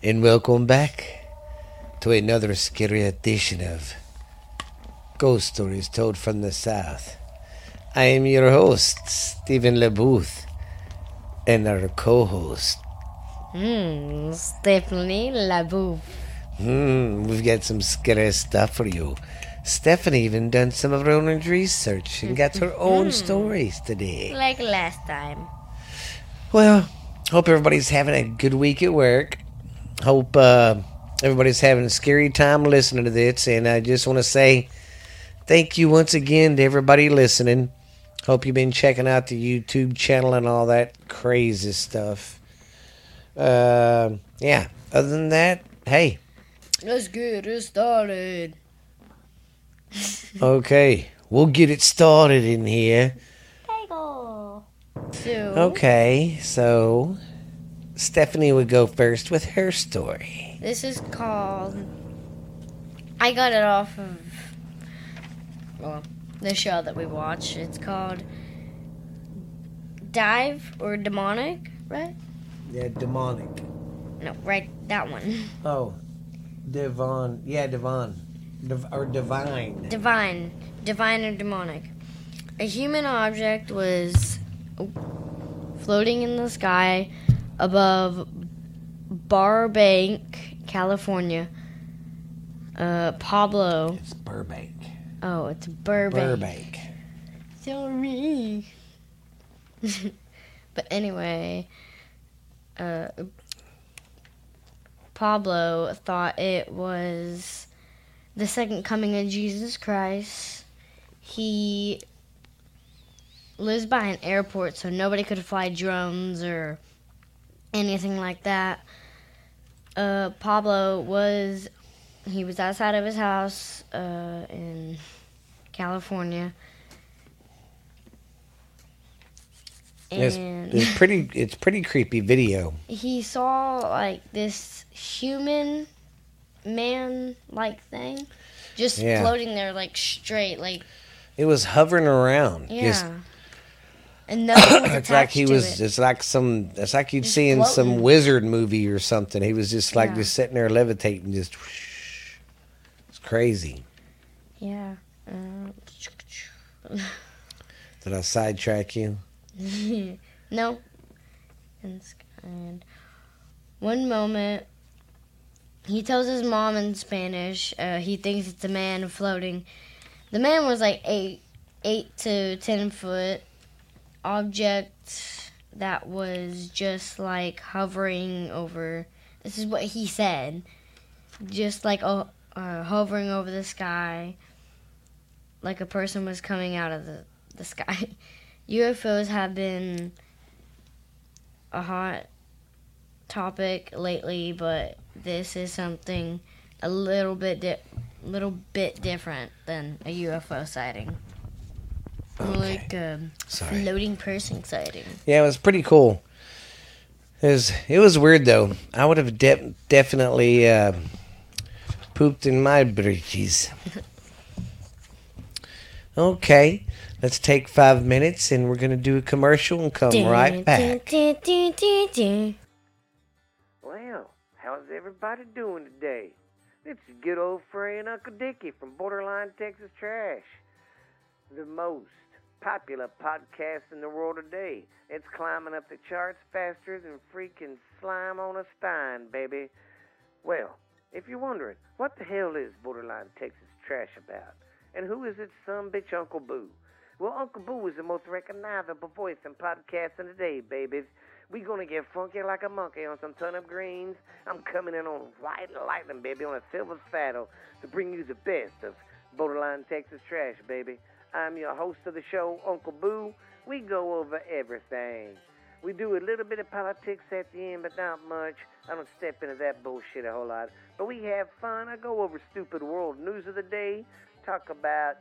and welcome back to another scary edition of Ghost Stories Told from the South. I am your host, Stephen LeBooth, and our co host. Hmm, Stephanie LaBouffe. Hmm, we've got some scary stuff for you. Stephanie even done some of her own research and got her own stories today. Like last time. Well, hope everybody's having a good week at work. Hope uh, everybody's having a scary time listening to this. And I just want to say thank you once again to everybody listening. Hope you've been checking out the YouTube channel and all that crazy stuff. Uh, yeah, other than that, hey, Let's get it started. okay, we'll get it started in here. So, Okay, so Stephanie would go first with her story. this is called. I got it off of. Well, the show that we watch. It's called Dive or Demonic, right? Yeah, demonic. No, right, that one. Oh, Devon. Yeah, Devon. Div- or divine. Divine. Divine or demonic. A human object was floating in the sky above Burbank, California. Uh, Pablo. It's Burbank. Oh, it's Burbank. Burbank. Sorry. but anyway, uh, Pablo thought it was the second coming of Jesus Christ. He lives by an airport, so nobody could fly drones or anything like that. Uh, Pablo was he was outside of his house uh, in California. It's, it's pretty. It's pretty creepy video. he saw like this human man like thing just Yeah. floating there like straight like It was hovering around. yeah Just- and nothing was it's like he was. it. It's like some. It's like you'd Just see in some wizard movie or something. He was just like Yeah. just sitting there levitating, just. It's crazy. yeah uh, Did I sidetrack you? no one moment he tells his mom in spanish uh, he thinks it's a man floating the man was like eight eight to ten foot object that was just like hovering over this is what he said just like oh, uh, hovering over the sky like a person was coming out of the, the sky. Ufos have been a hot topic lately but this is something a little bit di- little bit different than a ufo sighting Okay. like a Sorry. floating person sighting Yeah, it was pretty cool. It was it was weird though. I would have de- definitely uh, pooped in my britches. okay, let's take five minutes and we're gonna do a commercial and come right back. Well, how's everybody doing today? It's is good old friend Uncle Dickie from Borderline Texas Trash, the most popular podcast in the world today. It's climbing up the charts faster than freaking slime on a stein, baby. Well, if you're wondering, what the hell is Borderline Texas Trash about? And who is its son bitch Uncle Boo? Well, Uncle Boo is the most recognizable voice in podcasting today, babies. We gonna get funky like a monkey on some turnip greens. I'm coming in on white lightning, baby, on a silver saddle to bring you the best of Borderline Texas Trash, baby. I'm your host of the show, Uncle Boo. We go over everything. We do a little bit of politics at the end, but not much. I don't step into that bullshit a whole lot. But we have fun. I go over stupid world news of the day, talk about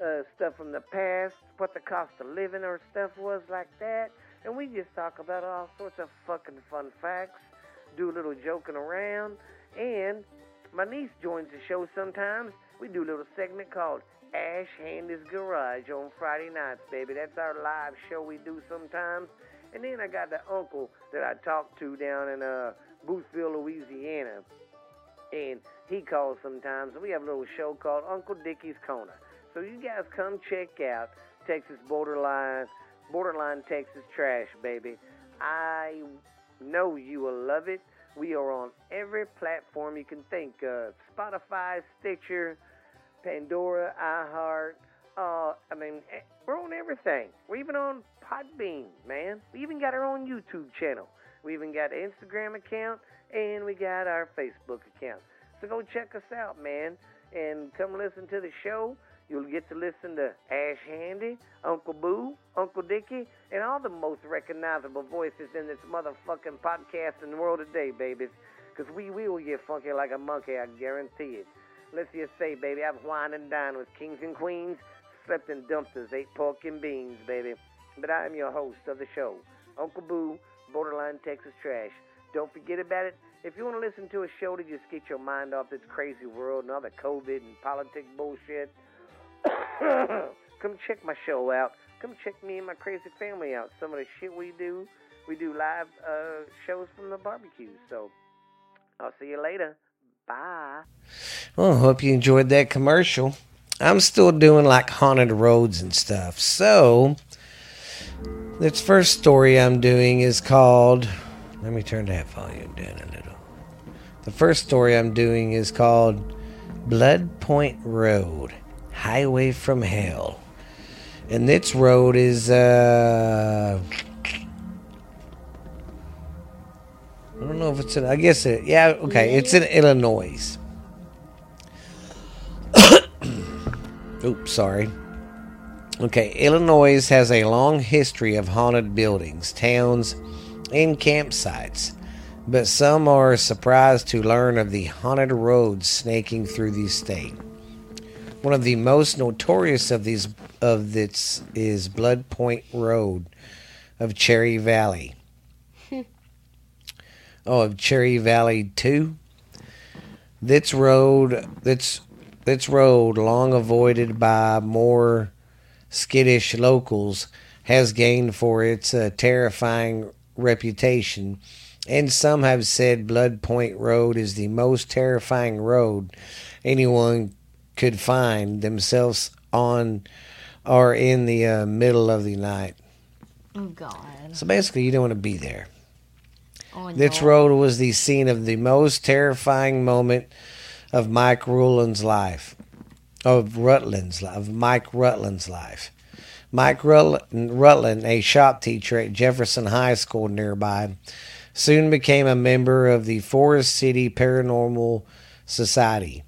uh, stuff from the past, what the cost of living or stuff was like that. And we just talk about all sorts of fucking fun facts, do a little joking around. And my niece joins the show sometimes. We do a little segment called Ash Handy's Garage on Friday nights, baby. That's our live show we do sometimes. And then I got the uncle that I talked to down in uh, Boothville, Louisiana. And he calls sometimes. We have a little show called Uncle Dickie's Corner. So you guys come check out Texas Borderline, Borderline Texas Trash, baby. I know you will love it. We are on every platform you can think of Spotify, Stitcher, Pandora, iHeart. Uh, I mean, eh, we're on everything. We're even on Podbean, man. We even got our own YouTube channel. We even got an Instagram account, and we got our Facebook account. So go check us out, man, and come listen to the show. You'll get to listen to Ash Handy, Uncle Boo, Uncle Dickie, and all the most recognizable voices in this motherfucking podcast in the world today, babies. Because we will get funky like a monkey, I guarantee it. Let's just say, baby, I've wined and dined with kings and queens, slept in dumpsters, ate pork and beans, baby. But I am your host of the show, Uncle Boo, Borderline Texas Trash. Don't forget about it. If you want to listen to a show to just get your mind off this crazy world and all the COVID and politics bullshit, come check my show out. Come check me and my crazy family out. Some of the shit we do, we do live uh, shows from the barbecue. So I'll see you later. Bye. Well, hope you enjoyed that commercial. I'm still doing like haunted roads and stuff. So, this first story I'm doing is called. Let me turn that volume down a little. The first story I'm doing is called Blood Point Road Highway from Hell. And this road is, uh. I don't know if it's in. I guess it. Yeah, okay. It's in Illinois. Oops, sorry. Okay, Illinois has a long history of haunted buildings, towns, and campsites, but some are surprised to learn of the haunted roads snaking through the state. One of the most notorious of these of this is Blood Point Road of Cherry Valley. Oh, of Cherry Valley too. This road, this this road, long avoided by more skittish locals, has gained for its uh, terrifying reputation, and some have said Blood Point Road is the most terrifying road anyone could find themselves on or in the uh, middle of the night. Oh God. So basically, you don't want to be there. Oh, This no. road was the scene of the most terrifying moment of Mike Rutland's life. Of Rutland's life. Of Mike Rutland's life. Mike Rutland, a shop teacher at Jefferson High School nearby, soon became a member of the Forest City Paranormal Society.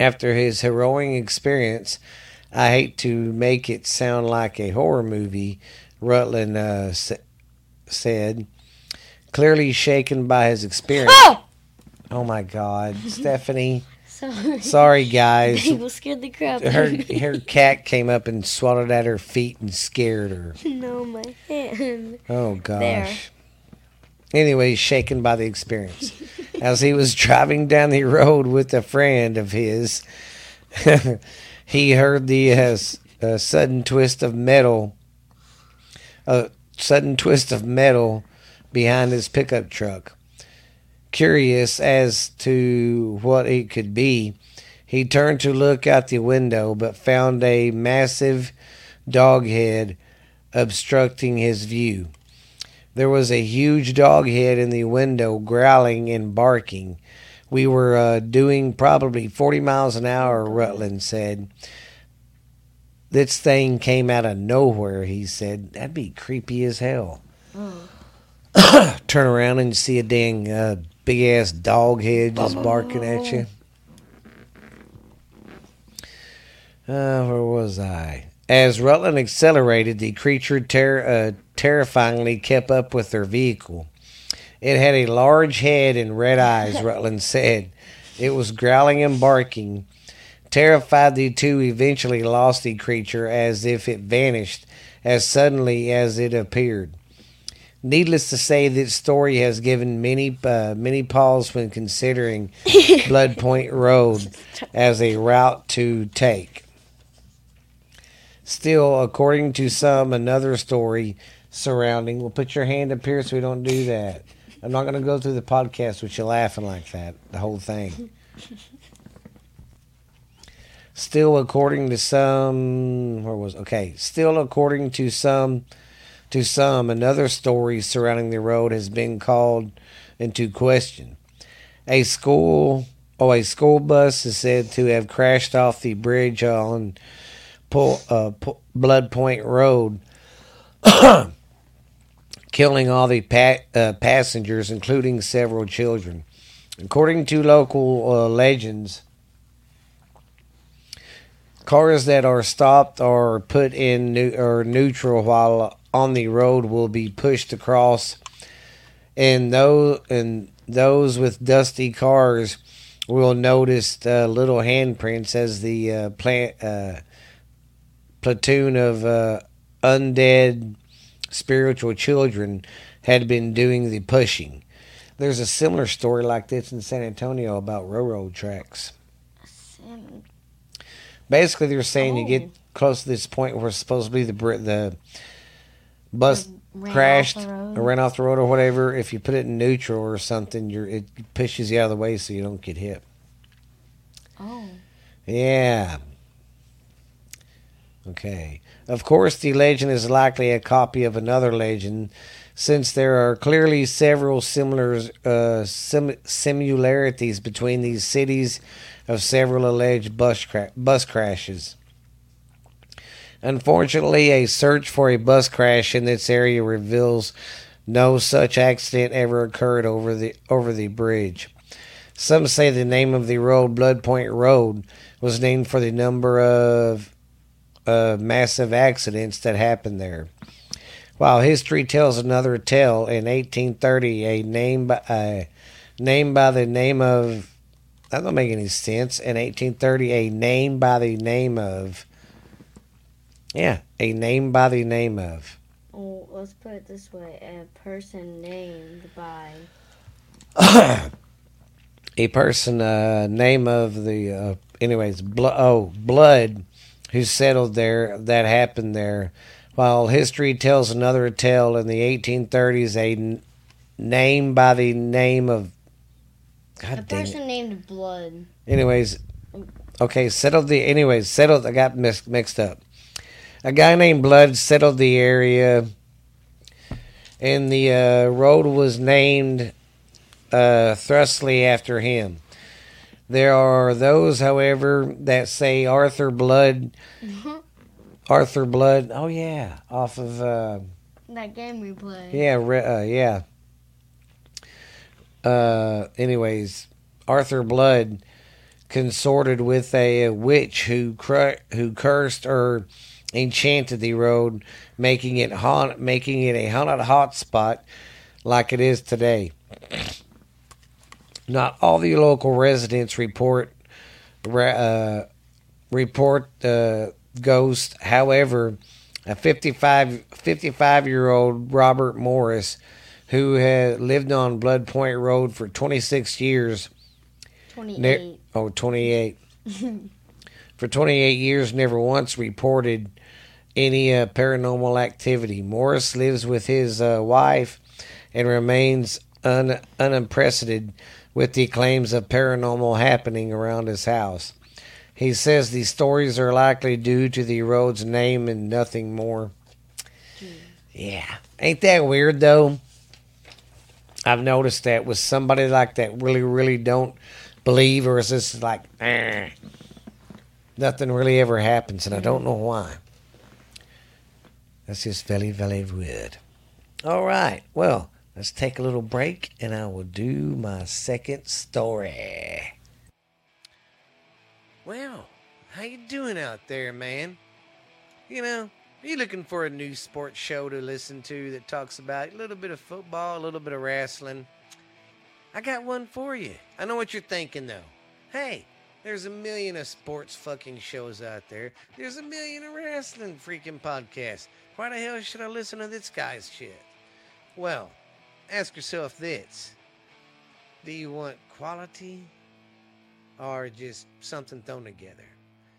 After his harrowing experience, I hate to make it sound like a horror movie, Rutland uh, sa- said, clearly shaken by his experience. Oh! Oh my God, Stephanie. Sorry. Sorry, guys. People scared the crap out Her of me. her cat came up and swallowed at her feet and scared her. no, my hand. Oh gosh. There. Anyway, shaken by the experience. As he was driving down the road with a friend of his, he heard the uh, uh, sudden twist of metal, a sudden twist of metal behind his pickup truck. Curious as to what it could be, he turned to look out the window, but found a massive dog head obstructing his view. There was a huge dog head in the window, growling and barking. We were uh, doing probably 40 miles an hour, Rutland said. This thing came out of nowhere, he said. That'd be creepy as hell. Turn around and see a dang uh, big ass dog head just barking at you. Uh, where was I? As Rutland accelerated, the creature ter- uh, terrifyingly kept up with their vehicle. It had a large head and red eyes, Rutland said. It was growling and barking. Terrified, the two eventually lost the creature as if it vanished as suddenly as it appeared. Needless to say, this story has given many uh, many pause when considering Blood Point Road as a route to take. Still, according to some, another story surrounding. Well, put your hand up here so we don't do that. I'm not going to go through the podcast with you laughing like that, the whole thing. Still, according to some, where was okay? Still, according to some, to some, another story surrounding the road has been called into question. A school, oh, a school bus is said to have crashed off the bridge on Pull, uh, Pull, Blood Point Road, killing all the pa- uh, passengers, including several children. According to local uh, legends, cars that are stopped are put in new- or neutral while on the road will be pushed across, and those and those with dusty cars will notice uh, little handprints as the uh, plant uh, platoon of uh, undead spiritual children had been doing the pushing. There's a similar story like this in San Antonio about railroad tracks. Basically, they're saying you Oh. get close to this point where supposedly the the bus ran crashed or ran off the road or whatever. If you put it in neutral or something, you're it pushes you out of the way so you don't get hit. Oh. Yeah. Okay. Of course, the legend is likely a copy of another legend, since there are clearly several similar uh, sim- similarities between these cities of several alleged bus, cra- bus crashes. Unfortunately, a search for a bus crash in this area reveals no such accident ever occurred over the over the bridge. Some say the name of the road, Blood Point Road, was named for the number of uh, massive accidents that happened there. While history tells another tale, in 1830, a name by, uh, name by the name of that don't make any sense. In 1830, a name by the name of yeah, a name by the name of Oh, let's put it this way: a person named by. a person uh, name of the uh, anyways oh blood who settled there that happened there while history tells another tale in the 1830s a n- name by the name of A god it. person named Blood. anyways okay settled the anyways settled i got mix, mixed up a guy named blood settled the area and the uh, road was named uh, thrustly after him there are those however that say arthur blood arthur blood oh yeah off of uh, That game we played. yeah, re- uh, yeah. Uh, anyways, Arthur Blood consorted with a, witch who cru- who cursed or enchanted the road, making it haunt, making it a haunted hot spot like it is today. Not all the local residents report uh, report uh, ghosts. However, a 55, 55 year old Robert Morris, who had lived on Blood Point Road for 26 years, Twenty-eight. ne- oh, 28. for 28 years, never once reported any uh, paranormal activity. Morris lives with his uh, wife and remains un- unimpressed with the claims of paranormal happening around his house. He says these stories are likely due to the road's name and nothing more. Yeah. Ain't that weird though? I've noticed that with somebody like that really, really don't believe or is this like eh, nothing really ever happens and I don't know why. That's just very, very weird. All right. Well, let's take a little break and I will do my second story. Well, how you doing out there, man? You know, are you looking for a new sports show to listen to that talks about a little bit of football, a little bit of wrestling? I got one for you. I know what you're thinking though. Hey, there's a million of sports fucking shows out there. There's a million of wrestling freaking podcasts. Why the hell should I listen to this guy's shit? Well, ask yourself this. Do you want quality or just something thrown together?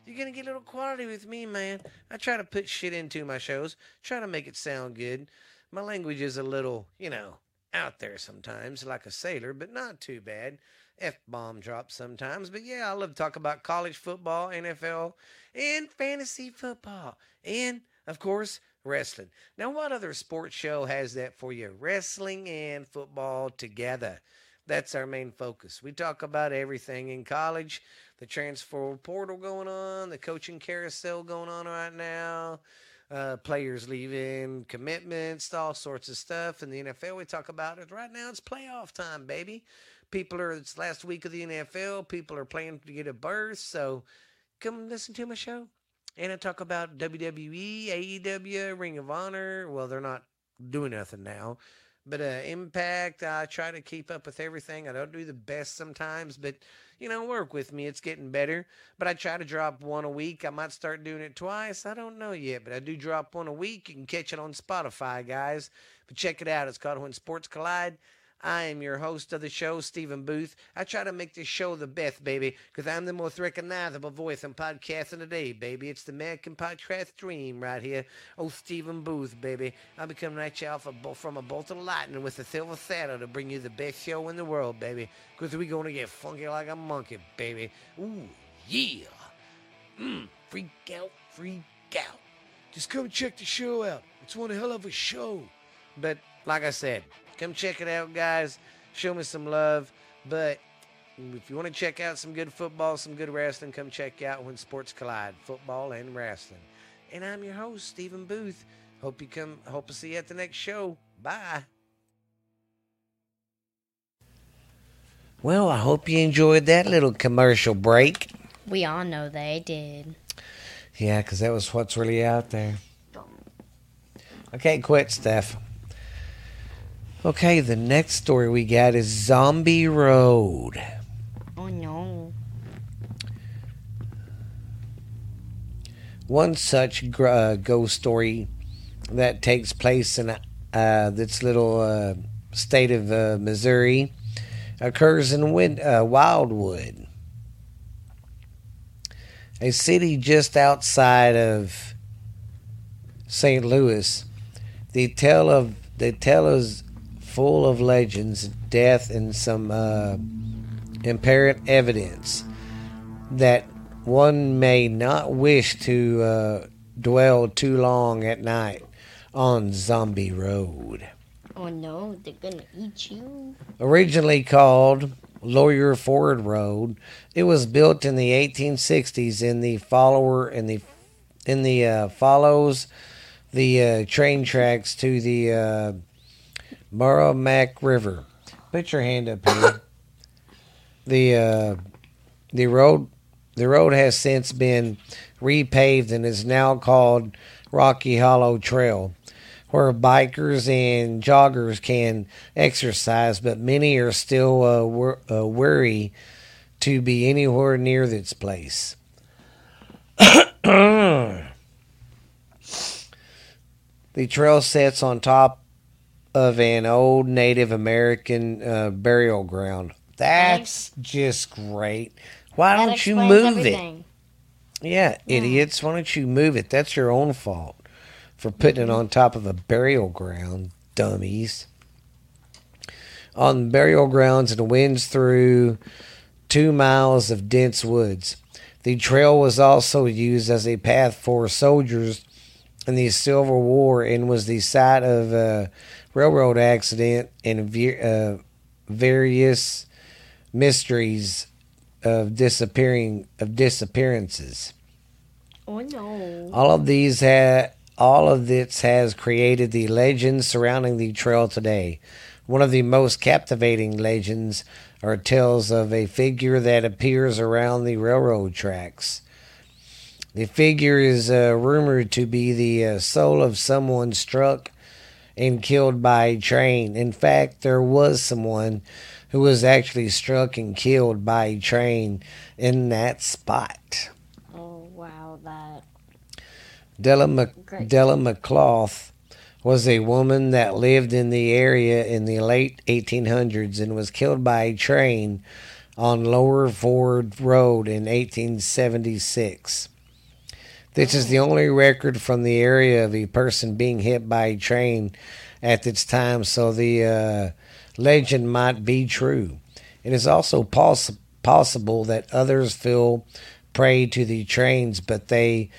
You're gonna get a little quality with me, man. I try to put shit into my shows, try to make it sound good. My language is a little, you know, out there sometimes, like a sailor, but not too bad. F bomb drop sometimes. But yeah, I love to talk about college football, NFL, and fantasy football. And, of course, wrestling. Now, what other sports show has that for you? Wrestling and football together. That's our main focus. We talk about everything in college, the transfer portal going on, the coaching carousel going on right now, uh, players leaving, commitments, all sorts of stuff. In the NFL, we talk about it. Right now, it's playoff time, baby. People are, it's last week of the NFL. People are planning to get a berth. So come listen to my show. And I talk about WWE, AEW, Ring of Honor. Well, they're not doing nothing now. But uh, Impact, I try to keep up with everything. I don't do the best sometimes, but you know, work with me. It's getting better. But I try to drop one a week. I might start doing it twice. I don't know yet, but I do drop one a week. You can catch it on Spotify, guys. But check it out. It's called When Sports Collide. I am your host of the show, Stephen Booth. I try to make this show the best, baby, because I'm the most recognizable voice in podcasting today, baby. It's the American podcast dream right here. Oh, Stephen Booth, baby. I'm coming at you off from a bolt of lightning with a silver saddle to bring you the best show in the world, baby, because we're going to get funky like a monkey, baby. Ooh, yeah. Mmm, freak out, freak out. Just come check the show out. It's one hell of a show. But like I said, come check it out, guys. Show me some love. But if you want to check out some good football, some good wrestling, come check out When Sports Collide, football and wrestling. And I'm your host, Stephen Booth. Hope you come. Hope to see you at the next show. Bye. Well, I hope you enjoyed that little commercial break. We all know they did. Yeah, because that was what's really out there. Okay, quit, Steph. Okay, the next story we got is Zombie Road. Oh no. One such uh, ghost story that takes place in uh, this little uh, state of uh, Missouri occurs in Win- uh, Wildwood, a city just outside of St. Louis. The tale of the tale is full of legends, death, and some uh, apparent evidence that one may not wish to uh, dwell too long at night on Zombie Road. Oh no, they're gonna eat you. Originally called Lawler Ford Road, it was built in the 1860s in the follower in the in the uh, follows the uh, train tracks to the Meramec River. Put your hand up here. the uh, the road the road has since been repaved and is now called Rocky Hollow Trail, where bikers and joggers can exercise, but many are still uh, wor- uh, to be anywhere near this place. the trail sits on top of an old Native American uh, burial ground. That's just great. Why That don't you move everything. it? Yeah, idiots. Why don't you move it? That's your own fault for putting it on top of a burial ground, dummies. On burial grounds, and winds through two miles of dense woods. The trail was also used as a path for soldiers in the Civil War and was the site of a railroad accident and ve- uh, various mysteries of disappearing of disappearances. Oh no. All of these all of this has created the legends surrounding the trail today. One of the most captivating legends are tales of a figure that appears around the railroad tracks. The figure is uh, rumored to be the uh, soul of someone struck and killed by a train. In fact, there was someone who was actually struck and killed by a train in that spot. Oh wow, that. Della, Great. Della McCloth was a woman that lived in the area in the late 1800s and was killed by a train on Lawler Ford Road in 1876. This is the only record from the area of a person being hit by a train at its time, so the uh, legend might be true. It is also poss- possible that others fell prey to the trains, but they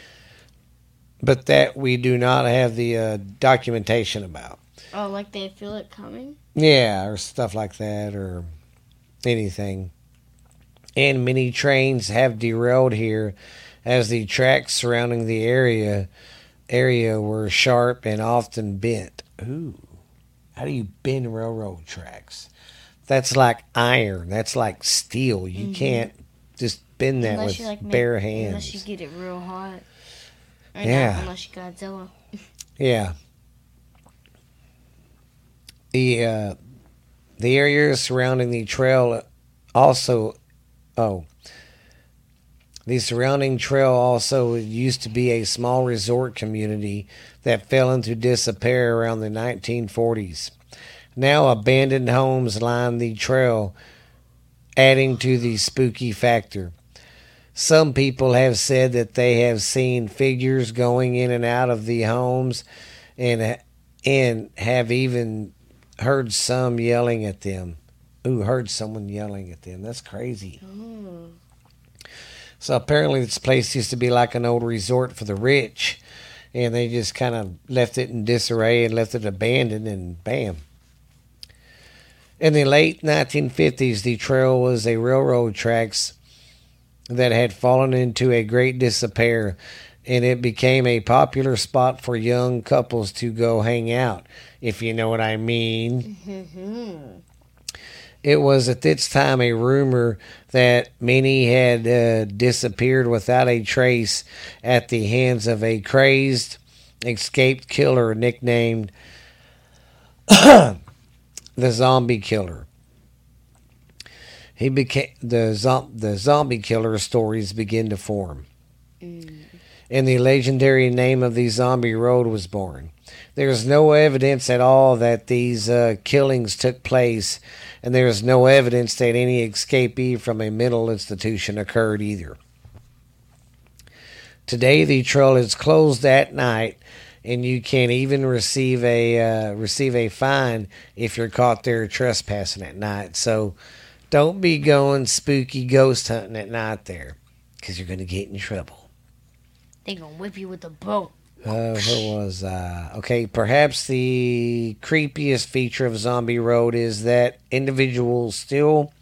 but that we do not have the uh, documentation about. Oh, like they feel it coming? Yeah, or stuff like that, or anything. And many trains have derailed here as the tracks surrounding the area area were sharp and often bent. Ooh. How do you bend railroad tracks? That's like iron. That's like steel. You Mhm. can't just bend that Unless with like make- bare Unless hands. you get it real hot. Or Yeah. Not, unless you Godzilla. Yeah. The uh, the area surrounding the trail also oh the surrounding trail also used to be a small resort community that fell into disrepair around the 1940s. Now abandoned homes line the trail, adding to the spooky factor. Some people have said that they have seen figures going in and out of the homes and and have even heard some yelling at them. Ooh, heard someone yelling at them. That's crazy. Ooh. So apparently this place used to be like an old resort for the rich and they just kind of left it in disarray and left it abandoned and bam. In the late 1950s, the trail was a railroad tracks that had fallen into a great disrepair, and it became a popular spot for young couples to go hang out, if you know what I mean. Mhm. It was at this time a rumor that many had uh, disappeared without a trace at the hands of a crazed, escaped killer nicknamed the Zombie Killer. He became the the zombie killer stories begin to form, Mm. and the legendary name of the Zombie Road was born. There is no evidence at all that these uh, killings took place, and there is no evidence that any escapee from a mental institution occurred either. Today, the trail is closed at night, and you can even receive a uh, receive a fine if you're caught there trespassing at night. So, don't be going spooky ghost hunting at night there, because you're going to get in trouble. They gonna whip you with a boat. Uh, what was uh okay? Perhaps the creepiest feature of Zombie Road is that individuals still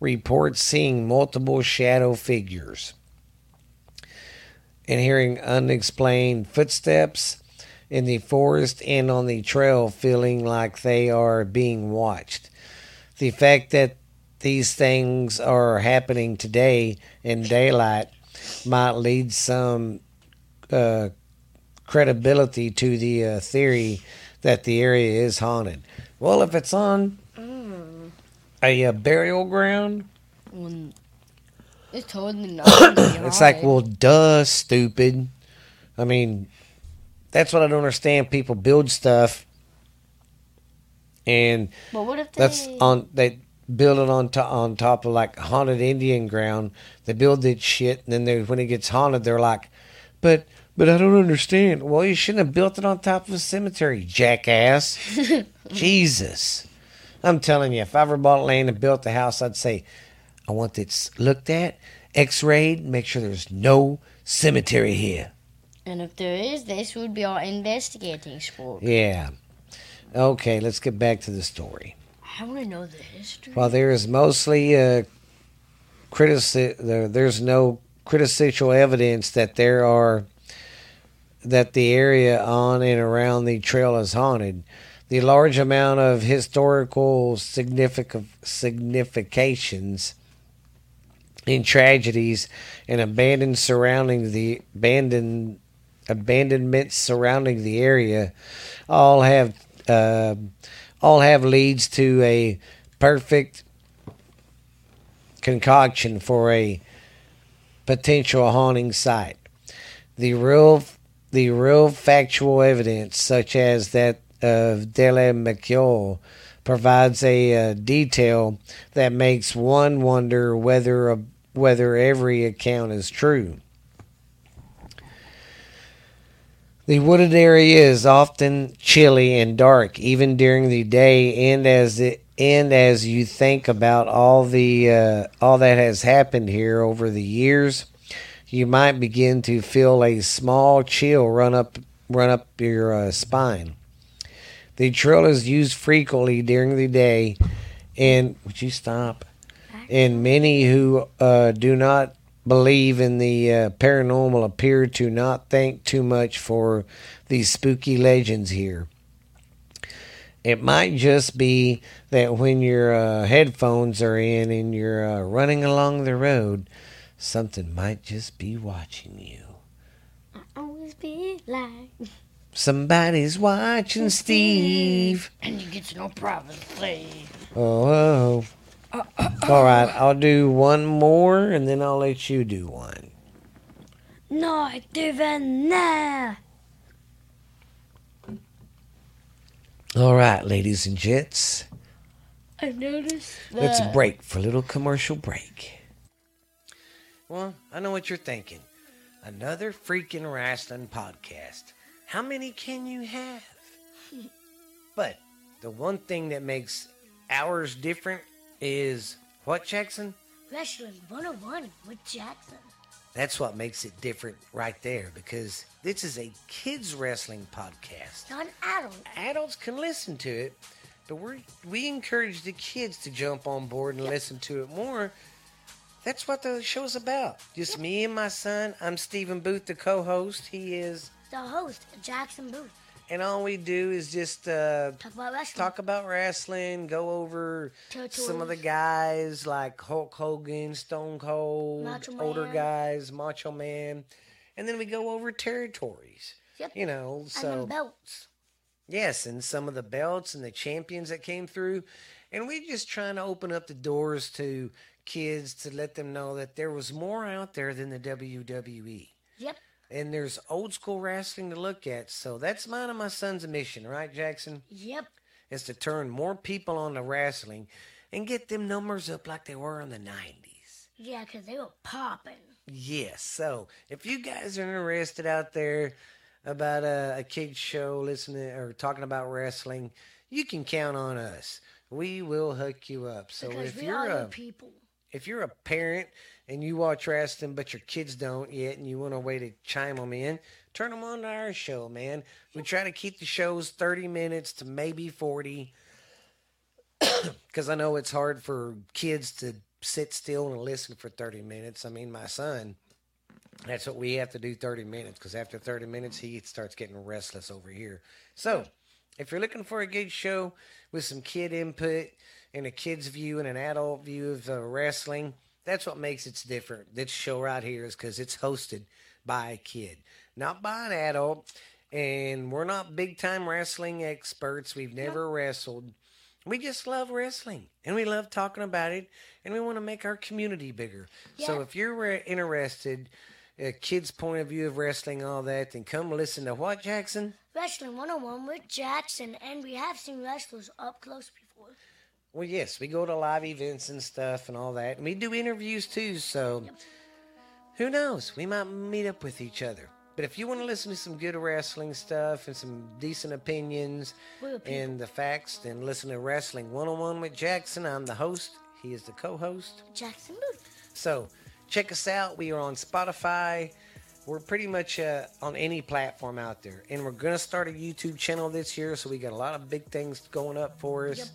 report seeing multiple shadow figures and hearing unexplained footsteps in the forest and on the trail, feeling like they are being watched. The fact that these things are happening today in daylight might lead some uh, credibility to the uh, theory that the area is haunted. Well, if it's on Mm. a uh, burial ground, When it's totally not. it's like, well, duh, stupid. I mean, that's what I don't understand. People build stuff, and what if they? that's on they build it on top on top of like haunted Indian ground. They build that shit, and then they, when it gets haunted, they're like, but. But I don't understand. Well, you shouldn't have built it on top of a cemetery, jackass. Jesus. I'm telling you, if I ever bought land and built a house, I'd say, I want this looked at, x rayed, make sure there's no cemetery here. And if there is, this would be our investigating sport. Yeah. Okay, let's get back to the story. I want to know the history. While there is mostly uh, critici- there, there's no critical evidence that there are that the area on and around the trail is haunted. The large amount of historical significations in tragedies and abandoned surrounding the abandoned abandonments surrounding the area all have uh, all have leads to a perfect concoction for a potential haunting site. The real the real factual evidence, such as that of Dele McCall, provides a uh, detail that makes one wonder whether a, whether every account is true. The wooded area is often chilly and dark, even during the day, and as it and as you think about all the uh, all that has happened here over the years, you might begin to feel a small chill run up run up your uh, spine. The trail is used frequently during the day, and would you stop? And many who uh, do not believe in the uh, paranormal appear to not think too much for these spooky legends here. It might just be that when your uh, headphones are in and you're uh, running along the road, something might just be watching you. I always be like. Somebody's watching Steve. And you get no privacy. Oh, oh. All right, I'll do one more and then I'll let you do one. Not even there. All right, ladies and gents, I've noticed let's break for a little commercial break. Well, I know what you're thinking. Another freaking wrestling podcast. How many can you have? but the one thing that makes ours different is what, Jackson? Wrestling 101 with Jackson. That's what makes it different right there because this is a kids wrestling podcast. Not adult. Adults can listen to it, but we we encourage the kids to jump on board and listen to it more. That's what the show's about. Just me and my son. I'm Stephen Booth, the co-host. He is, The host, Jackson Booth. and all we do is just uh, Talk about wrestling. talk about wrestling, go over some of the guys like Hulk Hogan, Stone Cold, older guys, Macho Man, and then we go over territories. Yep. You know, and so belts. yes, and some of the belts and the champions that came through, and we're just trying to open up the doors to kids to let them know that there was more out there than the WWE. Yep. And there's old school wrestling to look at. So that's mine and my son's mission, right, Jackson? Yep. is to turn more people on to wrestling and get them numbers up like they were in the 90s. Yeah, 'cause they were popping. Yes. So if you guys are interested out there about a, a kid's show, listening or talking about wrestling, you can count on us. We will hook you up. So because if you're a people. If you're a parent and you watch wrestling but your kids don't yet and you want a way to chime them in, turn them on to our show, man. We try to keep the shows 30 minutes to maybe 40 because I know it's hard for kids to sit still and listen for 30 minutes. I mean, my son, that's what we have to do 30 minutes because after 30 minutes, he starts getting restless over here. So, if you're looking for a good show with some kid input and a kid's view and an adult view of uh, wrestling, that's what makes it different. This show right here is because it's hosted by a kid, not by an adult. And we're not big time wrestling experts. We've never wrestled. We just love wrestling and we love talking about it and we want to make our community bigger. So if you're re- interested, a kid's point of view of wrestling, all that, then come listen to what, Jackson? Wrestling 101 with Jackson, and we have seen wrestlers up close. Well, yes, we go to live events and stuff and all that. And we do interviews too, so who knows? We might meet up with each other. But if you want to listen to some good wrestling stuff and some decent opinions and the facts, then listen to Wrestling 101 with Jackson. I'm the host, he is the co host. Jackson Booth. So check us out. We are on Spotify. We're pretty much uh, on any platform out there. And we're going to start a YouTube channel this year. So we got a lot of big things going up for us. Yep.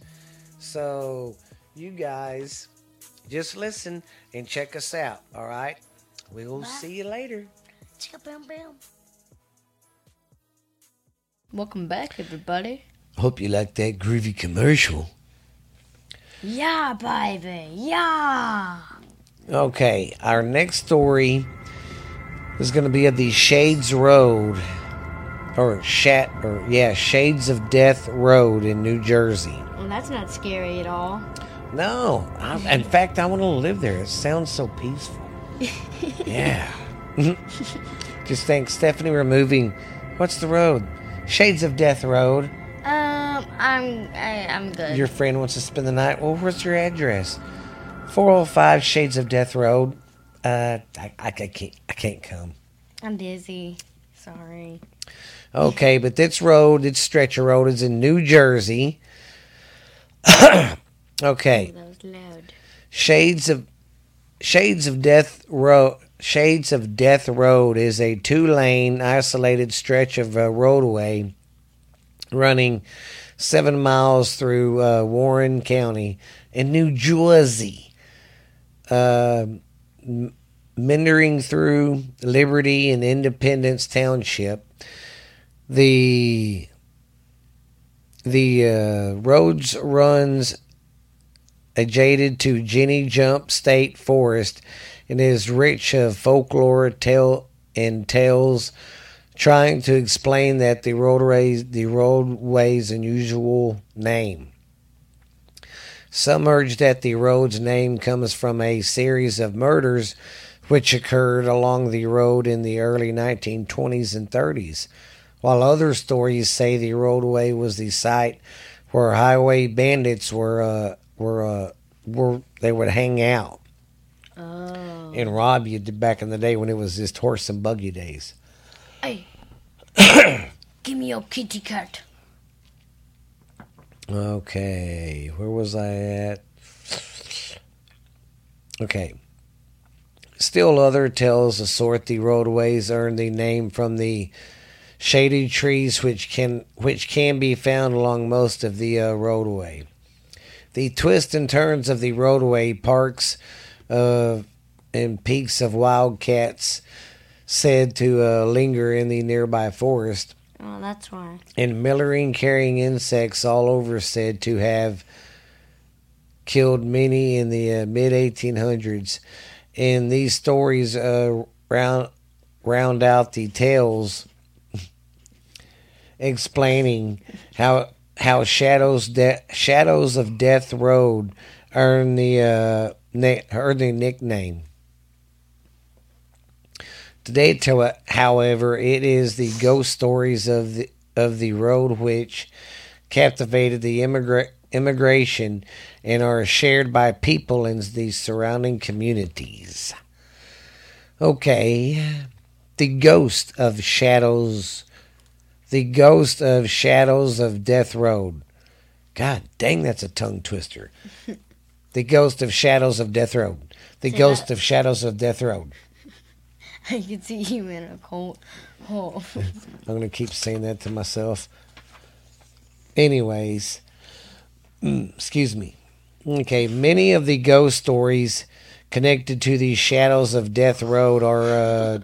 So you guys just listen and check us out. All right. We'll Bye. see you later. Chicka bam bam. Welcome back, everybody. Hope you like that groovy commercial. Yeah, baby. Yeah. Okay, our next story is going to be of the Shades Road, or Shat, or yeah, Shades of Death Road in New Jersey. Well, that's not scary at all. No, I, in fact, I want to live there. It sounds so peaceful. yeah. Just think, Stephanie, we're moving. What's the road? Shades of Death Road. Um, I'm I, I'm good. Your friend wants to spend the night. Well, what's your address? 405 Shades of Death Road. Uh, I, I, I can't. I can't come. I'm busy. Sorry. Okay, but this road, this stretch of road, is in New Jersey. okay, That was loud. Shades of Shades of Death Road. Shades of Death Road is a two-lane, isolated stretch of uh, roadway running seven miles through uh, Warren County in New Jersey, uh, meandering through Liberty and Independence Township. The the uh, roads runs adjacent to Jenny Jump State Forest and is rich of folklore tale and tales trying to explain that the roadways the roadway's unusual name. Some urge that the road's name comes from a series of murders which occurred along the road in the early 1920s and 30s, while other stories say the roadway was the site where highway bandits were uh, were uh, were they would hang out Oh. and rob you back in the day when it was just horse and buggy days. Hey. Give me your kitty cat. Okay, where was I at? Okay. Still other tales assort the roadways earned the name from the shady trees which can which can be found along most of the uh, roadway. The twists and turns of the roadway parks uh, and peaks of wildcats said to uh, linger in the nearby forest Oh, that's why. and malaria carrying insects all over said to have killed many in the uh, mid 1800s. And these stories uh, round round out the tales explaining how how shadows de- shadows of death road earned the uh, na- earned the nickname. Today, to- however, it is the ghost stories of the of the road which captivated the immigra- immigration and are shared by people in the surrounding communities. Okay, the ghost of shadows, the ghost of shadows of Death Road. God dang, that's a tongue twister. the ghost of shadows of Death Road. The Say ghost that. of shadows of Death Road. I can see you in a cold hole. I'm going to keep saying that to myself. Anyways, mm, excuse me. Okay, many of the ghost stories connected to the Shadows of Death Road are uh,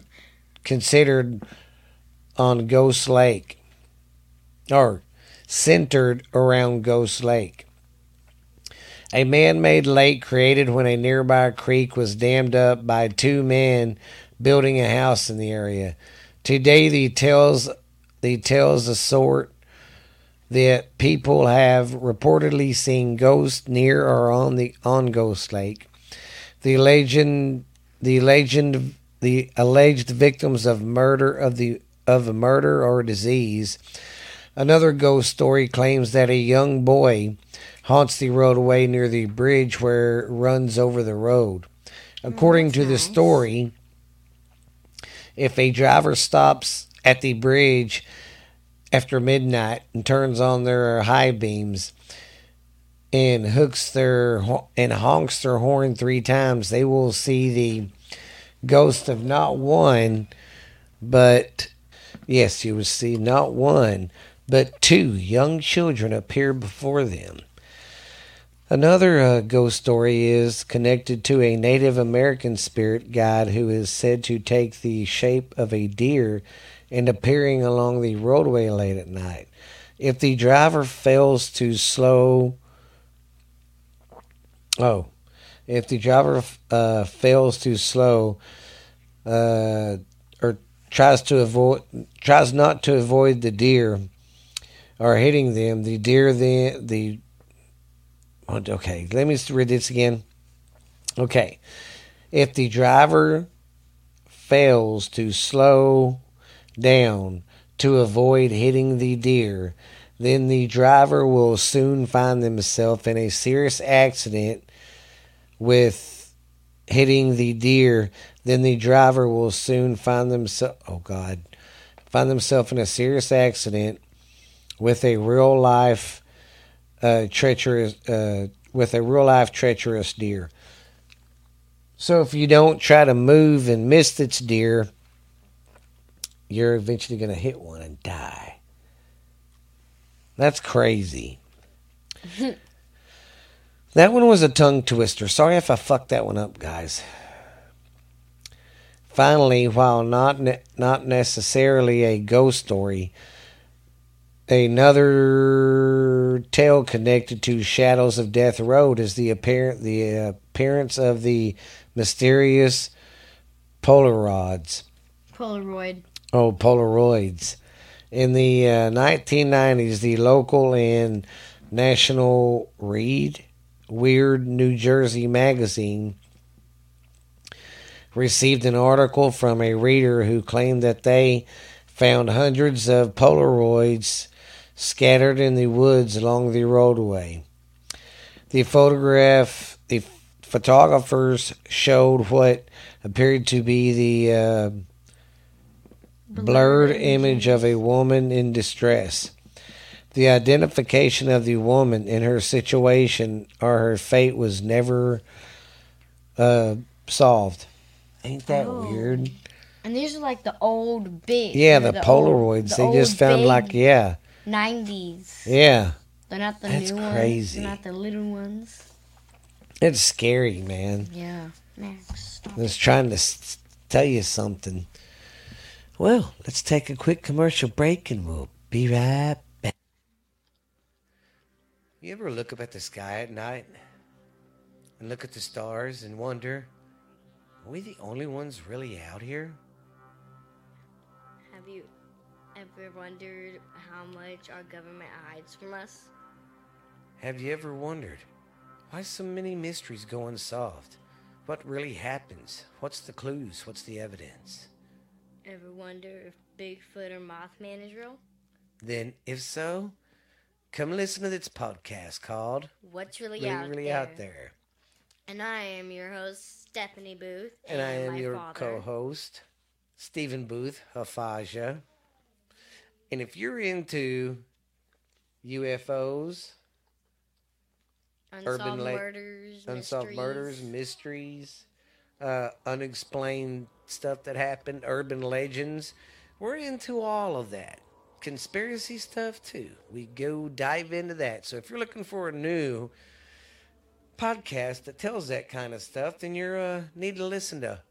considered on Ghost Lake or centered around Ghost Lake. A man made lake created when a nearby creek was dammed up by two men building a house in the area. Today, the tales the tales sort that people have reportedly seen ghosts near or on the on Ghost Lake. The legend, the legend, the alleged victims of murder of the of a murder or disease. Another ghost story claims that a young boy haunts the roadway near the bridge where it runs over the road. Mm, According that's to the story, if a driver stops at the bridge after midnight and turns on their high beams and hooks their and honks their horn three times, they will see the ghost of not one, but yes, you will see not one, but two young children appear before them. Another uh, ghost story is connected to a Native American spirit guide who is said to take the shape of a deer and appearing along the roadway late at night. If the driver fails to slow, oh, if the driver uh, fails to slow, uh, tries to avoid, tries not to avoid the deer, or hitting them, the deer then the Okay, let me read this again. Okay, if the driver fails to slow down to avoid hitting the deer, then the driver will soon find themselves in a serious accident with hitting the deer. Then the driver will soon find themselves. Oh God. find themselves in a serious accident with a real life uh, treacherous uh, with a real life treacherous deer. So if you don't try to move and miss its deer, you're eventually going to hit one and die. That's crazy. that one was a tongue twister. Sorry if I fucked that one up, guys. Finally, while not ne- not necessarily a ghost story, another tale connected to Shadows of Death Road is the apparent the appearance of the mysterious Polaroids. Polaroid. Oh, Polaroids. In the uh, 1990s, the local and national read Weird New Jersey magazine received an article from a reader who claimed that they found hundreds of Polaroids scattered in the woods along the roadway. The photograph, the photographers showed what appeared to be the uh, blurred image of a woman in distress. The identification of the woman in her situation or her fate was never uh, solved. Ain't that Oh. weird? And these are like the old big. Yeah, you know, the, old- Polaroids. the they just found like yeah, 90s. yeah. They're not the That's new ones. crazy. They're not the little ones. It's scary, man. Yeah. Max. I was trying to s- tell you something. Well, let's take a quick commercial break and we'll be right back. You ever look up at the sky at night and look at the stars and wonder, are we the only ones really out here? Have you ever wondered how much our government hides from us? Have you ever wondered why so many mysteries go unsolved? What really happens? What's the clues? What's the evidence? Ever wonder if Bigfoot or Mothman is real? Then, if so, come listen to this podcast called What's really, Really, out? Out There. And I am your host, Stephanie Booth. And I am your father. co host, Stephen Booth, Hafaja. And if you're into UFOs, Unsolved Urban La- murders, unsolved mysteries. murders, mysteries, uh, unexplained stuff that happened, urban legends. We're into all of that. Conspiracy stuff too. We go dive into that. So if you're looking for a new podcast that tells that kind of stuff, then you uh, need to listen to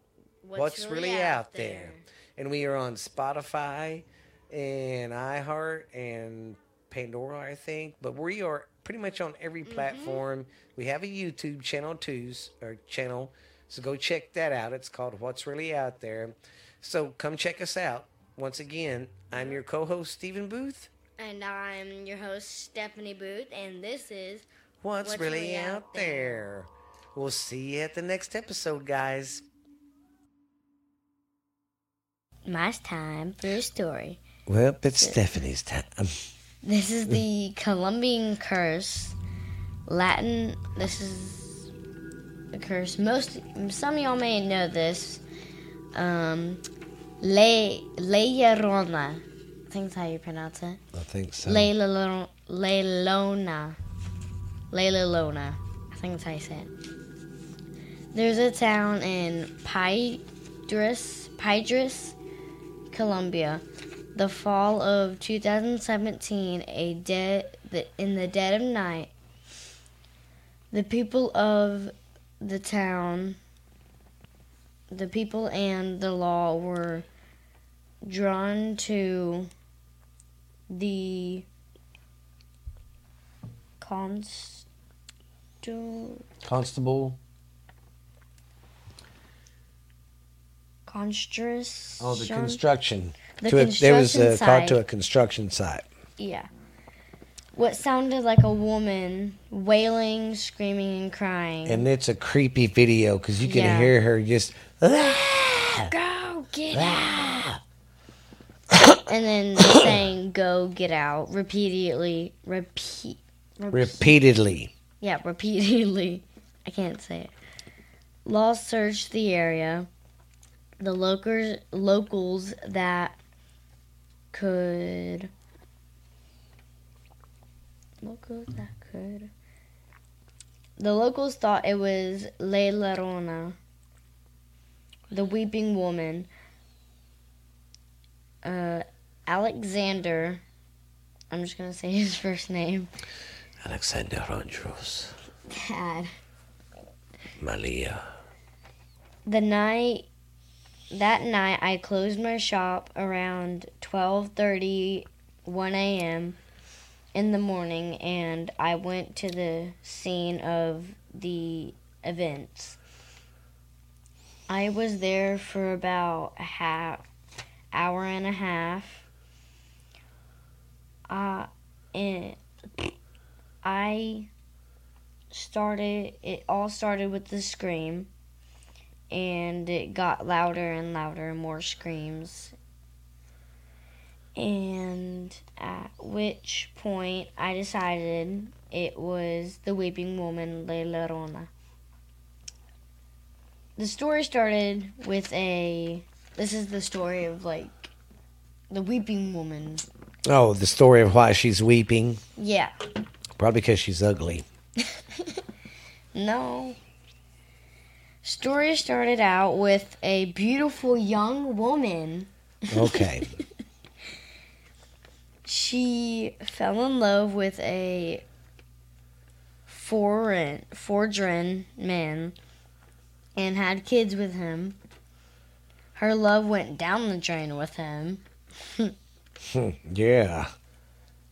What's, really, out there. And we are on Spotify and iHeart and Pandora, I think. But we are pretty much on every platform. We have a YouTube channel too, or channel. So go check that out. It's called What's Really Out There. So come check us out. Once again, I'm your co-host Stephen Booth. And I'm your host, Stephanie Booth, and this is What's, What's really, Really out, Out there? There? We'll see you at the next episode, guys. My time for a story. Well, it's Stephanie's time. This is the Colombian curse. Latin, this is a curse. Most, some of y'all may know this. Um, Le, Llorona. I think that's how you pronounce it. I think so. Leilona. Leilona. I think that's how you say it. There's a town in Piedras, Piedras, Colombia. The fall of 2017, a dead the, in the dead of night, the people of the town, the people and the law were drawn to the constul Constable. construction. Oh, the construction. The to a, there was a site. to a construction site. Yeah. What sounded like a woman wailing, screaming, and crying. And it's a creepy video because you can Yeah. hear her just. "Ah!" go get Ah! And then saying "Go get out" repeatedly. Repeat. repeat repeatedly. Yeah, repeatedly. I can't say it. Law searched the area. The locals, locals that could locals that could the locals thought it was La Llorona, the weeping woman. Uh, Alexander, I'm just gonna say his first name. Alexander Andros. Dad. Malia. The night that night I closed my shop around 12:30 1 a.m. in the morning and I went to the scene of the events. I was there for about a half hour and a half. And I started it all started with the scream and it got louder and louder, more screams. And at which point I decided it was the weeping woman, La Llorona. The story started with a. This is the story of like the weeping woman. Oh, the story of why she's weeping. Yeah. Probably because she's ugly. No. Story started out with a beautiful young woman. Okay. She fell in love with a foreign, foreign man and had kids with him. Her love went down the drain with him, Hmm, yeah.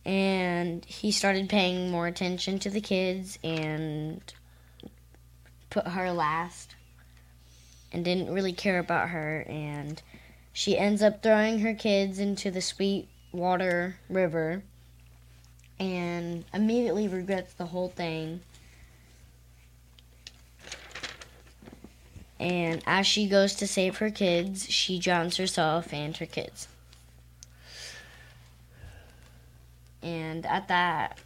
and he started paying more attention to the kids and put her last and didn't really care about her. And she ends up throwing her kids into the sweet water river and immediately regrets the whole thing. And as she goes to save her kids she drowns herself and her kids and at that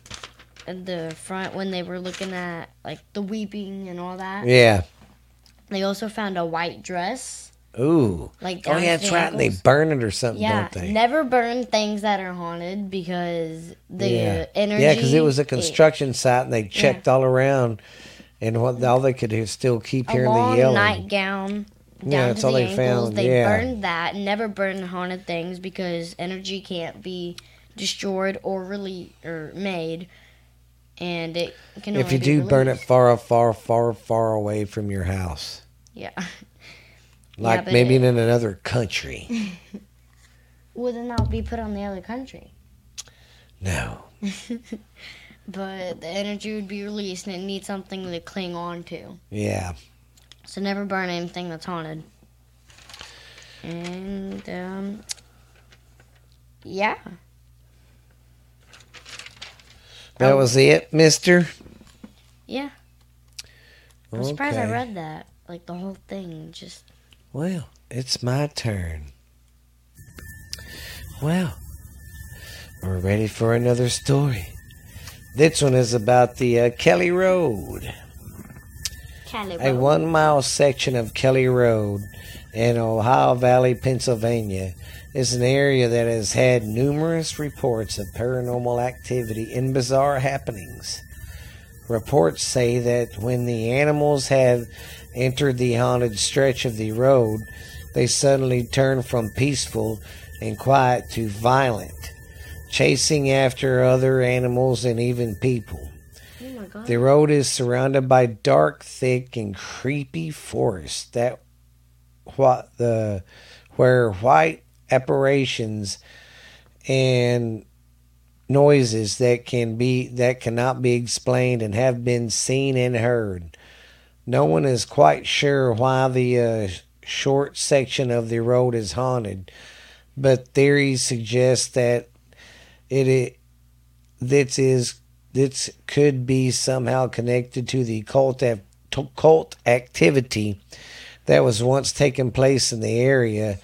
at the front when they were looking at like the weeping and all that Yeah. they also found a white dress Ooh. like Oh, yeah, that's the right. They ankles. burn it or something, yeah don't they? never burn things that are haunted because the yeah. energy Yeah, because it was a it- construction site and they checked all around, and what all they could still keep a hearing long the yelling. nightgown down Yeah, to that's the all they ankles. found, They yeah. burned that. Never burn haunted things because energy can't be destroyed or really or made, and it can. If you do burn it released. far, far, far, far away from your house, yeah. like but maybe it- in another country. Would it not be put on the other country? No. But the energy would be released, and it needs something to cling on to. Yeah. So never burn anything that's haunted. And um, yeah. That Oh. was it, Mister. Yeah. I'm surprised I read that. Like the whole thing. Just Well, it's my turn. Well, we're ready for another story. This one is about the uh, Kelly Road. Kelly Road. A one mile section of Kelly Road in Ohio Valley, Pennsylvania, is an area that has had numerous reports of paranormal activity and bizarre happenings. Reports say that when the animals have entered the haunted stretch of the road, they suddenly turn from peaceful and quiet to violent, chasing after other animals and even people. Oh. The road is surrounded by dark, thick, and creepy forest that what the where white apparitions and noises that can be that cannot be explained and have been seen and heard. No one is quite sure why the uh, short section of the road is haunted, but theories suggest that it, it this is this could be somehow connected to the cult cult activity that was once taking place in the area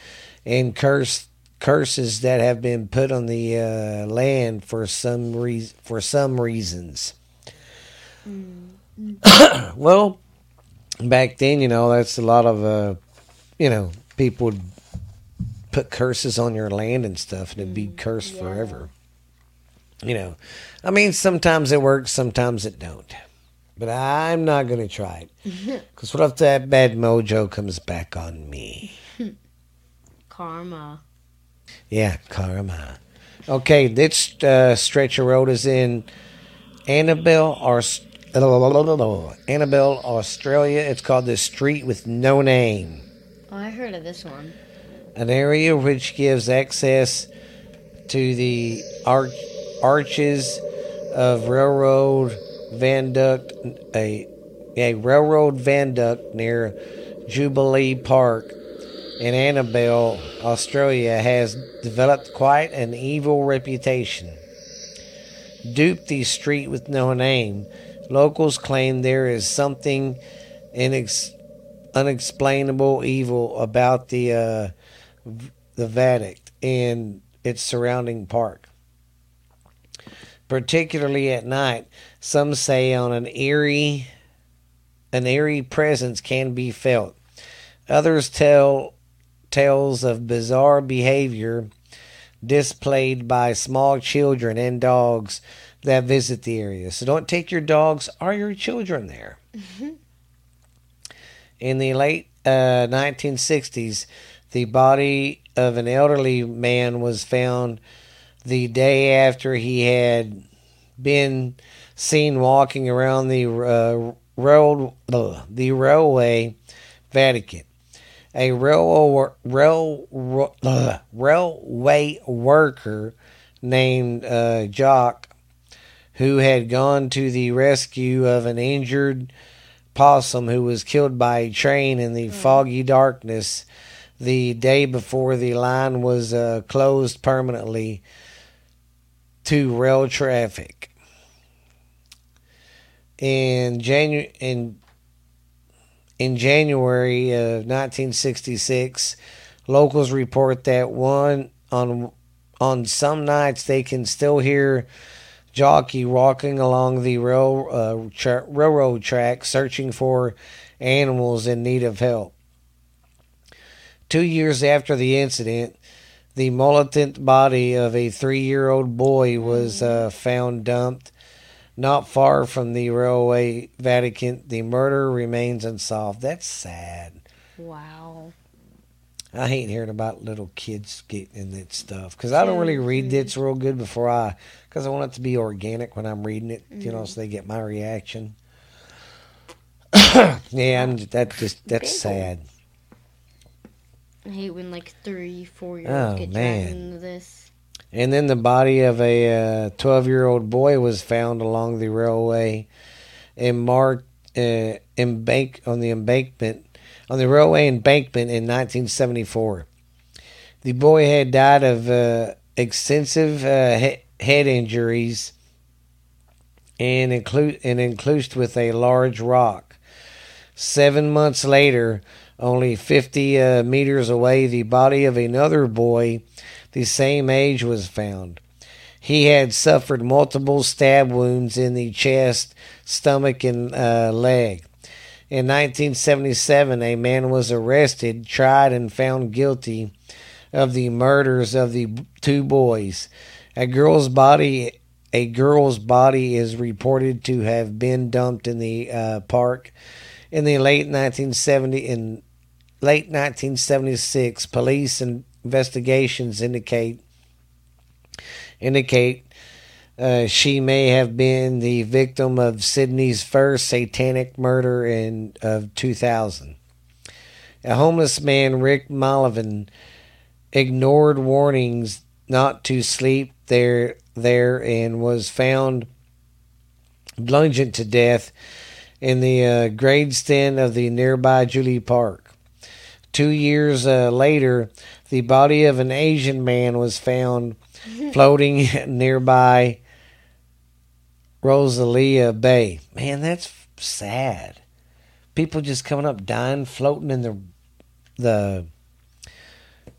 and curse curses that have been put on the uh, land for some reason for some reasons. well, back then, you know, that's a lot of uh, you know people would put curses on your land and stuff, and it'd be cursed forever. You know, I mean, sometimes it works, sometimes it don't. But I'm not gonna try it, because what if that bad mojo comes back on me? Karma. Yeah, karma. Okay, this uh, stretch of road is in Annabelle, or Annabelle, Australia. It's called the Street with No Name, Oh, I heard of this one. an area which gives access to the arch, arches of railroad viaduct, a a railroad viaduct near Jubilee Park in Annabelle, Australia, has developed quite an evil reputation. Dupe the street with no name. Locals claim there is something inex- unexplainable evil about the uh, the viaduct and its surrounding park. Particularly at night, some say on an eerie an eerie presence can be felt. Others tell tales of bizarre behavior displayed by small children and dogs that visit the area. So don't take your dogs or your children there. In the late uh, 1960s, the body of an elderly man was found the day after he had been seen walking around the uh, road, the railway Vatican. A railway, rail, uh, railway worker named uh, Jock, who had gone to the rescue of an injured possum who was killed by a train in the foggy darkness the day before the line was uh, closed permanently to rail traffic. In January, in in January of 1966, locals report that one on on some nights they can still hear jockey walking along the rail uh, tra- railroad track searching for animals in need of help. Two years after the incident, the militant body of a three-year-old boy was uh, found dumped not far from the railway Vatican. The murder remains unsolved. That's sad. Wow. I hate hearing about little kids getting in that stuff because I don't really read this real good before I, because I want it to be organic when I'm reading it, you know, so they get my reaction. yeah, and that just that's sad. I hate when like three, four year Oh, get man. dragged into this. And then the body of a twelve-year-old boy was found along the railway, uh, embank on the embankment on the railway embankment in 1974. The boy had died of uh, extensive uh, he- head injuries and include and enclosed with a large rock. Seven months later, only 50 uh, meters away, the body of another boy the same age was found. He had suffered multiple stab wounds in the chest, stomach, and uh, leg. In 1977, a man was arrested, tried, and found guilty of the murders of the two boys. A girl's body, a girl's body, is reported to have been dumped in the uh, park in the late 1970 in late 1976. Police investigations indicate indicate uh, she may have been the victim of Sydney's first satanic murder in of 2000. A homeless man, Rick Mullivan, ignored warnings not to sleep there there and was found bludgeoned to death in the uh, grade of the nearby Jubilee Park. Two years uh, later, the body of an Asian man was found floating nearby Rosalia Bay. Man, that's sad. People just coming up dying, floating in the the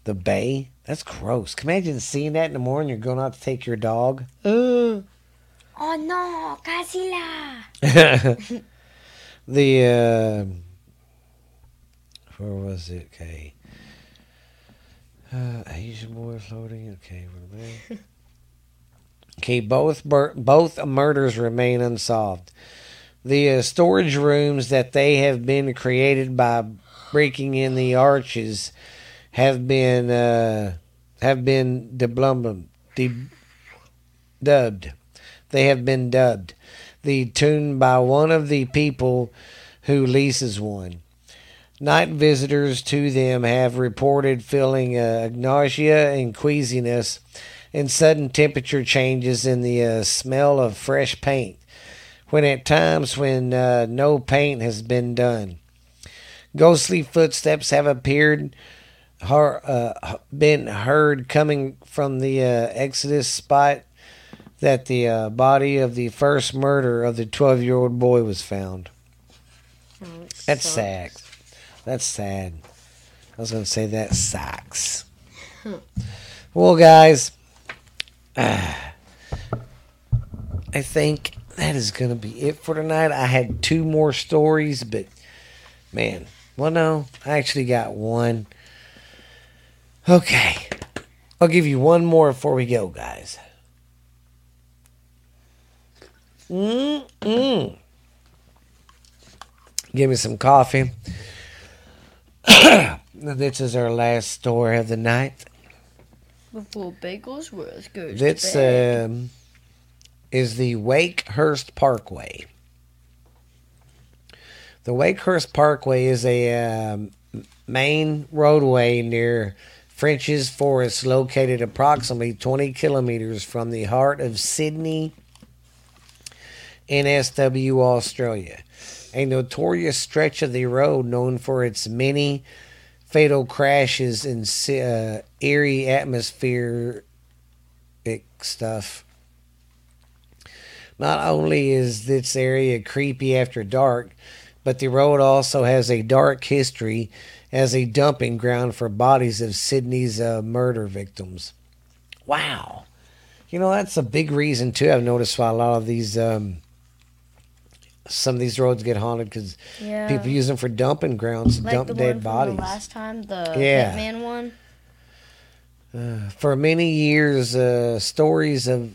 the bay. That's gross. Can imagine seeing that in the morning. You're going out to take your dog. Uh. Oh no, Casila! the uh, where was it? Okay. Uh, Asian boy floating. Okay, we're there. okay, both bur- both murders remain unsolved. The uh, storage rooms that they have been created by breaking in the arches have been uh, have been de- dubbed. They have been dubbed the tune by one of the people who leases one. Night visitors to them have reported feeling uh, nausea and queasiness and sudden temperature changes in the uh, smell of fresh paint when at times when uh, no paint has been done. Ghostly footsteps have appeared, har, uh, been heard coming from the uh, Exodus spot that the uh, body of the first murder of the 12 year old boy was found. Oh, That's sad. That's sad. I was going to say that sucks. well, guys, ah, I think that is going to be it for tonight. I had two more stories, but man, well, no, I actually got one. Okay. I'll give you one more before we go, guys. Mm-mm. Give me some coffee. This is our last story of the night. Before bagels was good. This um, is the Wakehurst Parkway. The Wakehurst Parkway is a um, main roadway near French's Forest, located approximately 20 kilometers from the heart of Sydney, NSW, Australia. A notorious stretch of the road known for its many fatal crashes and uh, eerie atmosphere stuff. Not only is this area creepy after dark, but the road also has a dark history as a dumping ground for bodies of Sydney's uh, murder victims. Wow. You know, that's a big reason, too. I've noticed why a lot of these, um, some of these roads get haunted because yeah. people use them for dumping grounds to like dump dead bodies. The last time, the Yeah. Hitman one. Uh, for many years, uh, stories of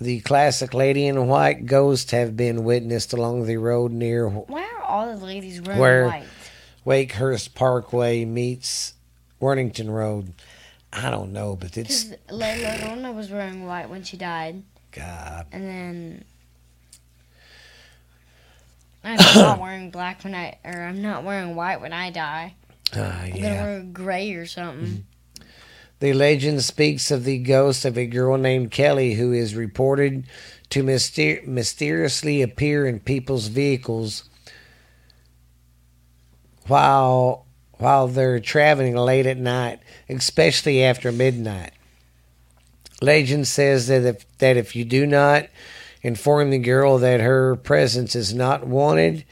the classic lady in white ghost have been witnessed along the road near Why are all the ladies wearing Where- white? Wakehurst Parkway meets Worthington Road. I don't know, but it's Because Layla Lorna was wearing white when she died, God. and then I'm not wearing black when I, or I'm not wearing white when I die. Uh, I'm gonna wear gray or something. The legend speaks of the ghost of a girl named Kelly who is reported to myster- mysteriously appear in people's vehicles while while they're traveling late at night, especially after midnight. Legend says that if that if you do not inform the girl that her presence is not wanted,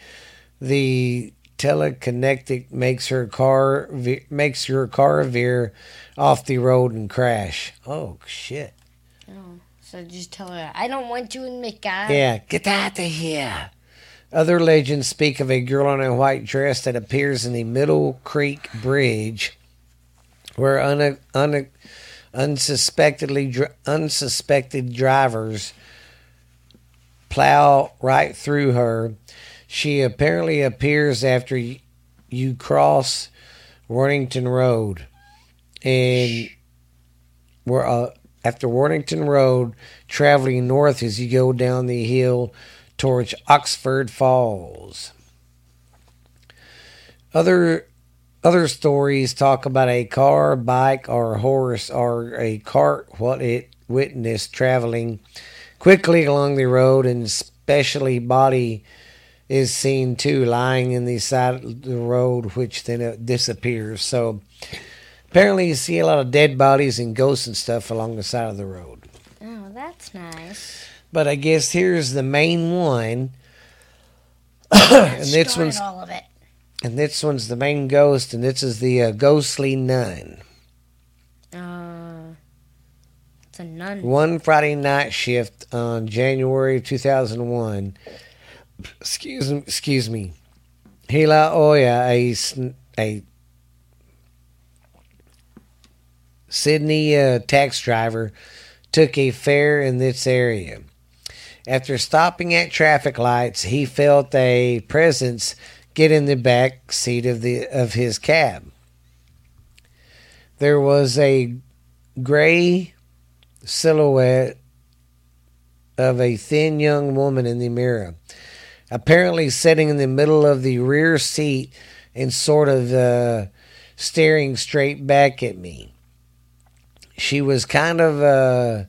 the telekinetic makes her car ve- makes your car veer off the road and crash. Oh shit! Oh, so just tell her I don't want you in my car. Yeah, get out of here. Other legends speak of a girl in a white dress that appears in the Middle Creek Bridge, where un- un- unsuspectedly dr- unsuspected drivers plow right through her. She apparently appears after you cross Worthington Road, and we're uh, after Worthington Road, traveling north as you go down the hill towards Oxford Falls. Other other stories talk about a car, bike, or horse or a cart what it witnessed traveling quickly along the road and especially body is seen too lying in the side of the road which then disappears. So apparently you see a lot of dead bodies and ghosts and stuff along the side of the road. Oh, that's nice. But I guess here's the main one. and this one's all of it. and this one's the main ghost, and this is the uh, ghostly nun. Uh, One Friday night shift on January 2001. Excuse me. Excuse me. Hila Oya, a a Sydney uh, tax driver took a fare in this area. After stopping at traffic lights, he felt a presence get in the back seat of the of his cab. There was a gray silhouette of a thin young woman in the mirror, apparently sitting in the middle of the rear seat and sort of uh, staring straight back at me. She was kind of uh,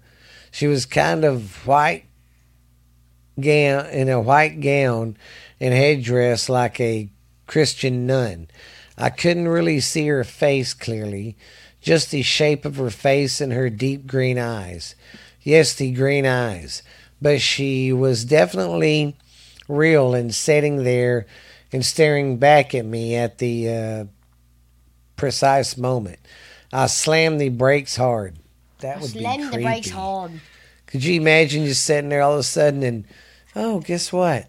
she was kind of white gown in a white gown and headdress like a Christian nun. I couldn't really see her face clearly, just the shape of her face and her deep green eyes. Yes, the green eyes. But she was definitely real and sitting there and staring back at me at the uh, precise moment. I slammed the brakes hard. That would be Slam creepy. the brakes hard. Could you imagine just sitting there all of a sudden and, oh, guess what?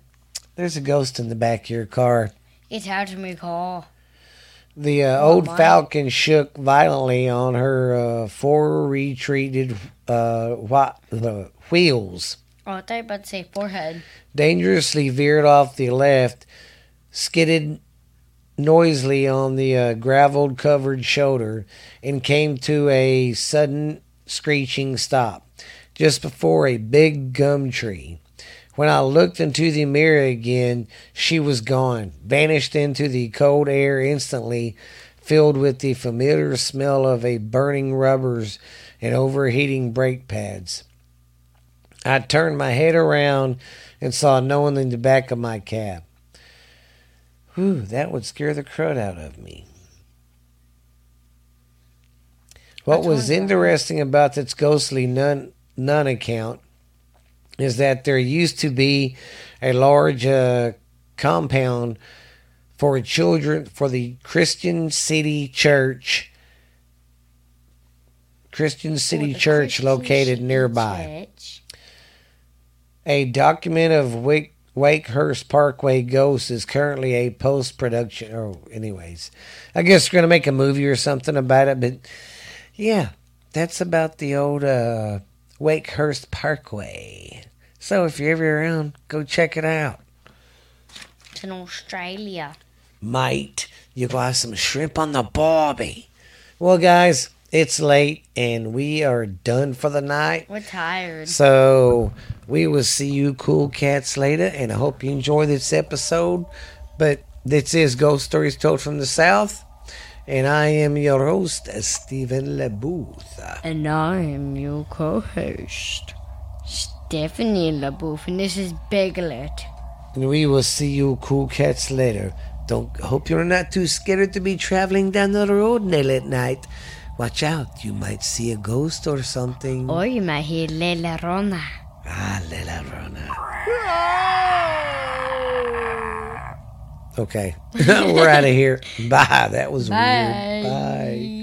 There's a ghost in the back of your car. It's hard to recall. The uh, Oh, old falcon shook violently on her uh, four retreated uh, whi- the wheels, Oh, I thought you were about to say forehead. dangerously veered off the left, skidded noisily on the uh, gravel covered shoulder, and came to a sudden screeching stop just before a big gum tree. When I looked into the mirror again, she was gone, vanished into the cold air instantly, filled with the familiar smell of a burning rubbers and overheating brake pads. I turned my head around and saw no one in the back of my cab. Whew, that would scare the crud out of me. What was interesting about this ghostly nun, nun account is that there used to be a large uh, compound for children for the Christian City Church. Christian City Church Christian located City nearby. Church. A document of Wake, Wakehurst Parkway Ghosts is currently a post production. Oh, anyways, I guess we're gonna make a movie or something about it. But yeah, that's about the old uh, Wakehurst Parkway. So if you're ever around, go check it out. It's in Australia. Mate, you got some shrimp on the barbie. Well, guys, it's late and we are done for the night. We're tired. So we will see you cool cats later, and I hope you enjoy this episode. But this is Ghost Stories Told from the South, and I am your host, Stephen LeBooth. And I am your co-host, Stephanie LaBouffe, and this is Biglet. And we will see you cool cats later. Don't hope you're not too scared to be traveling down the road late at night. Watch out, you might see a ghost or something. Or you might hear Lela Rona. Ah, Lela Rona. Okay, we're out of here. Bye. That was Bye. weird. Bye.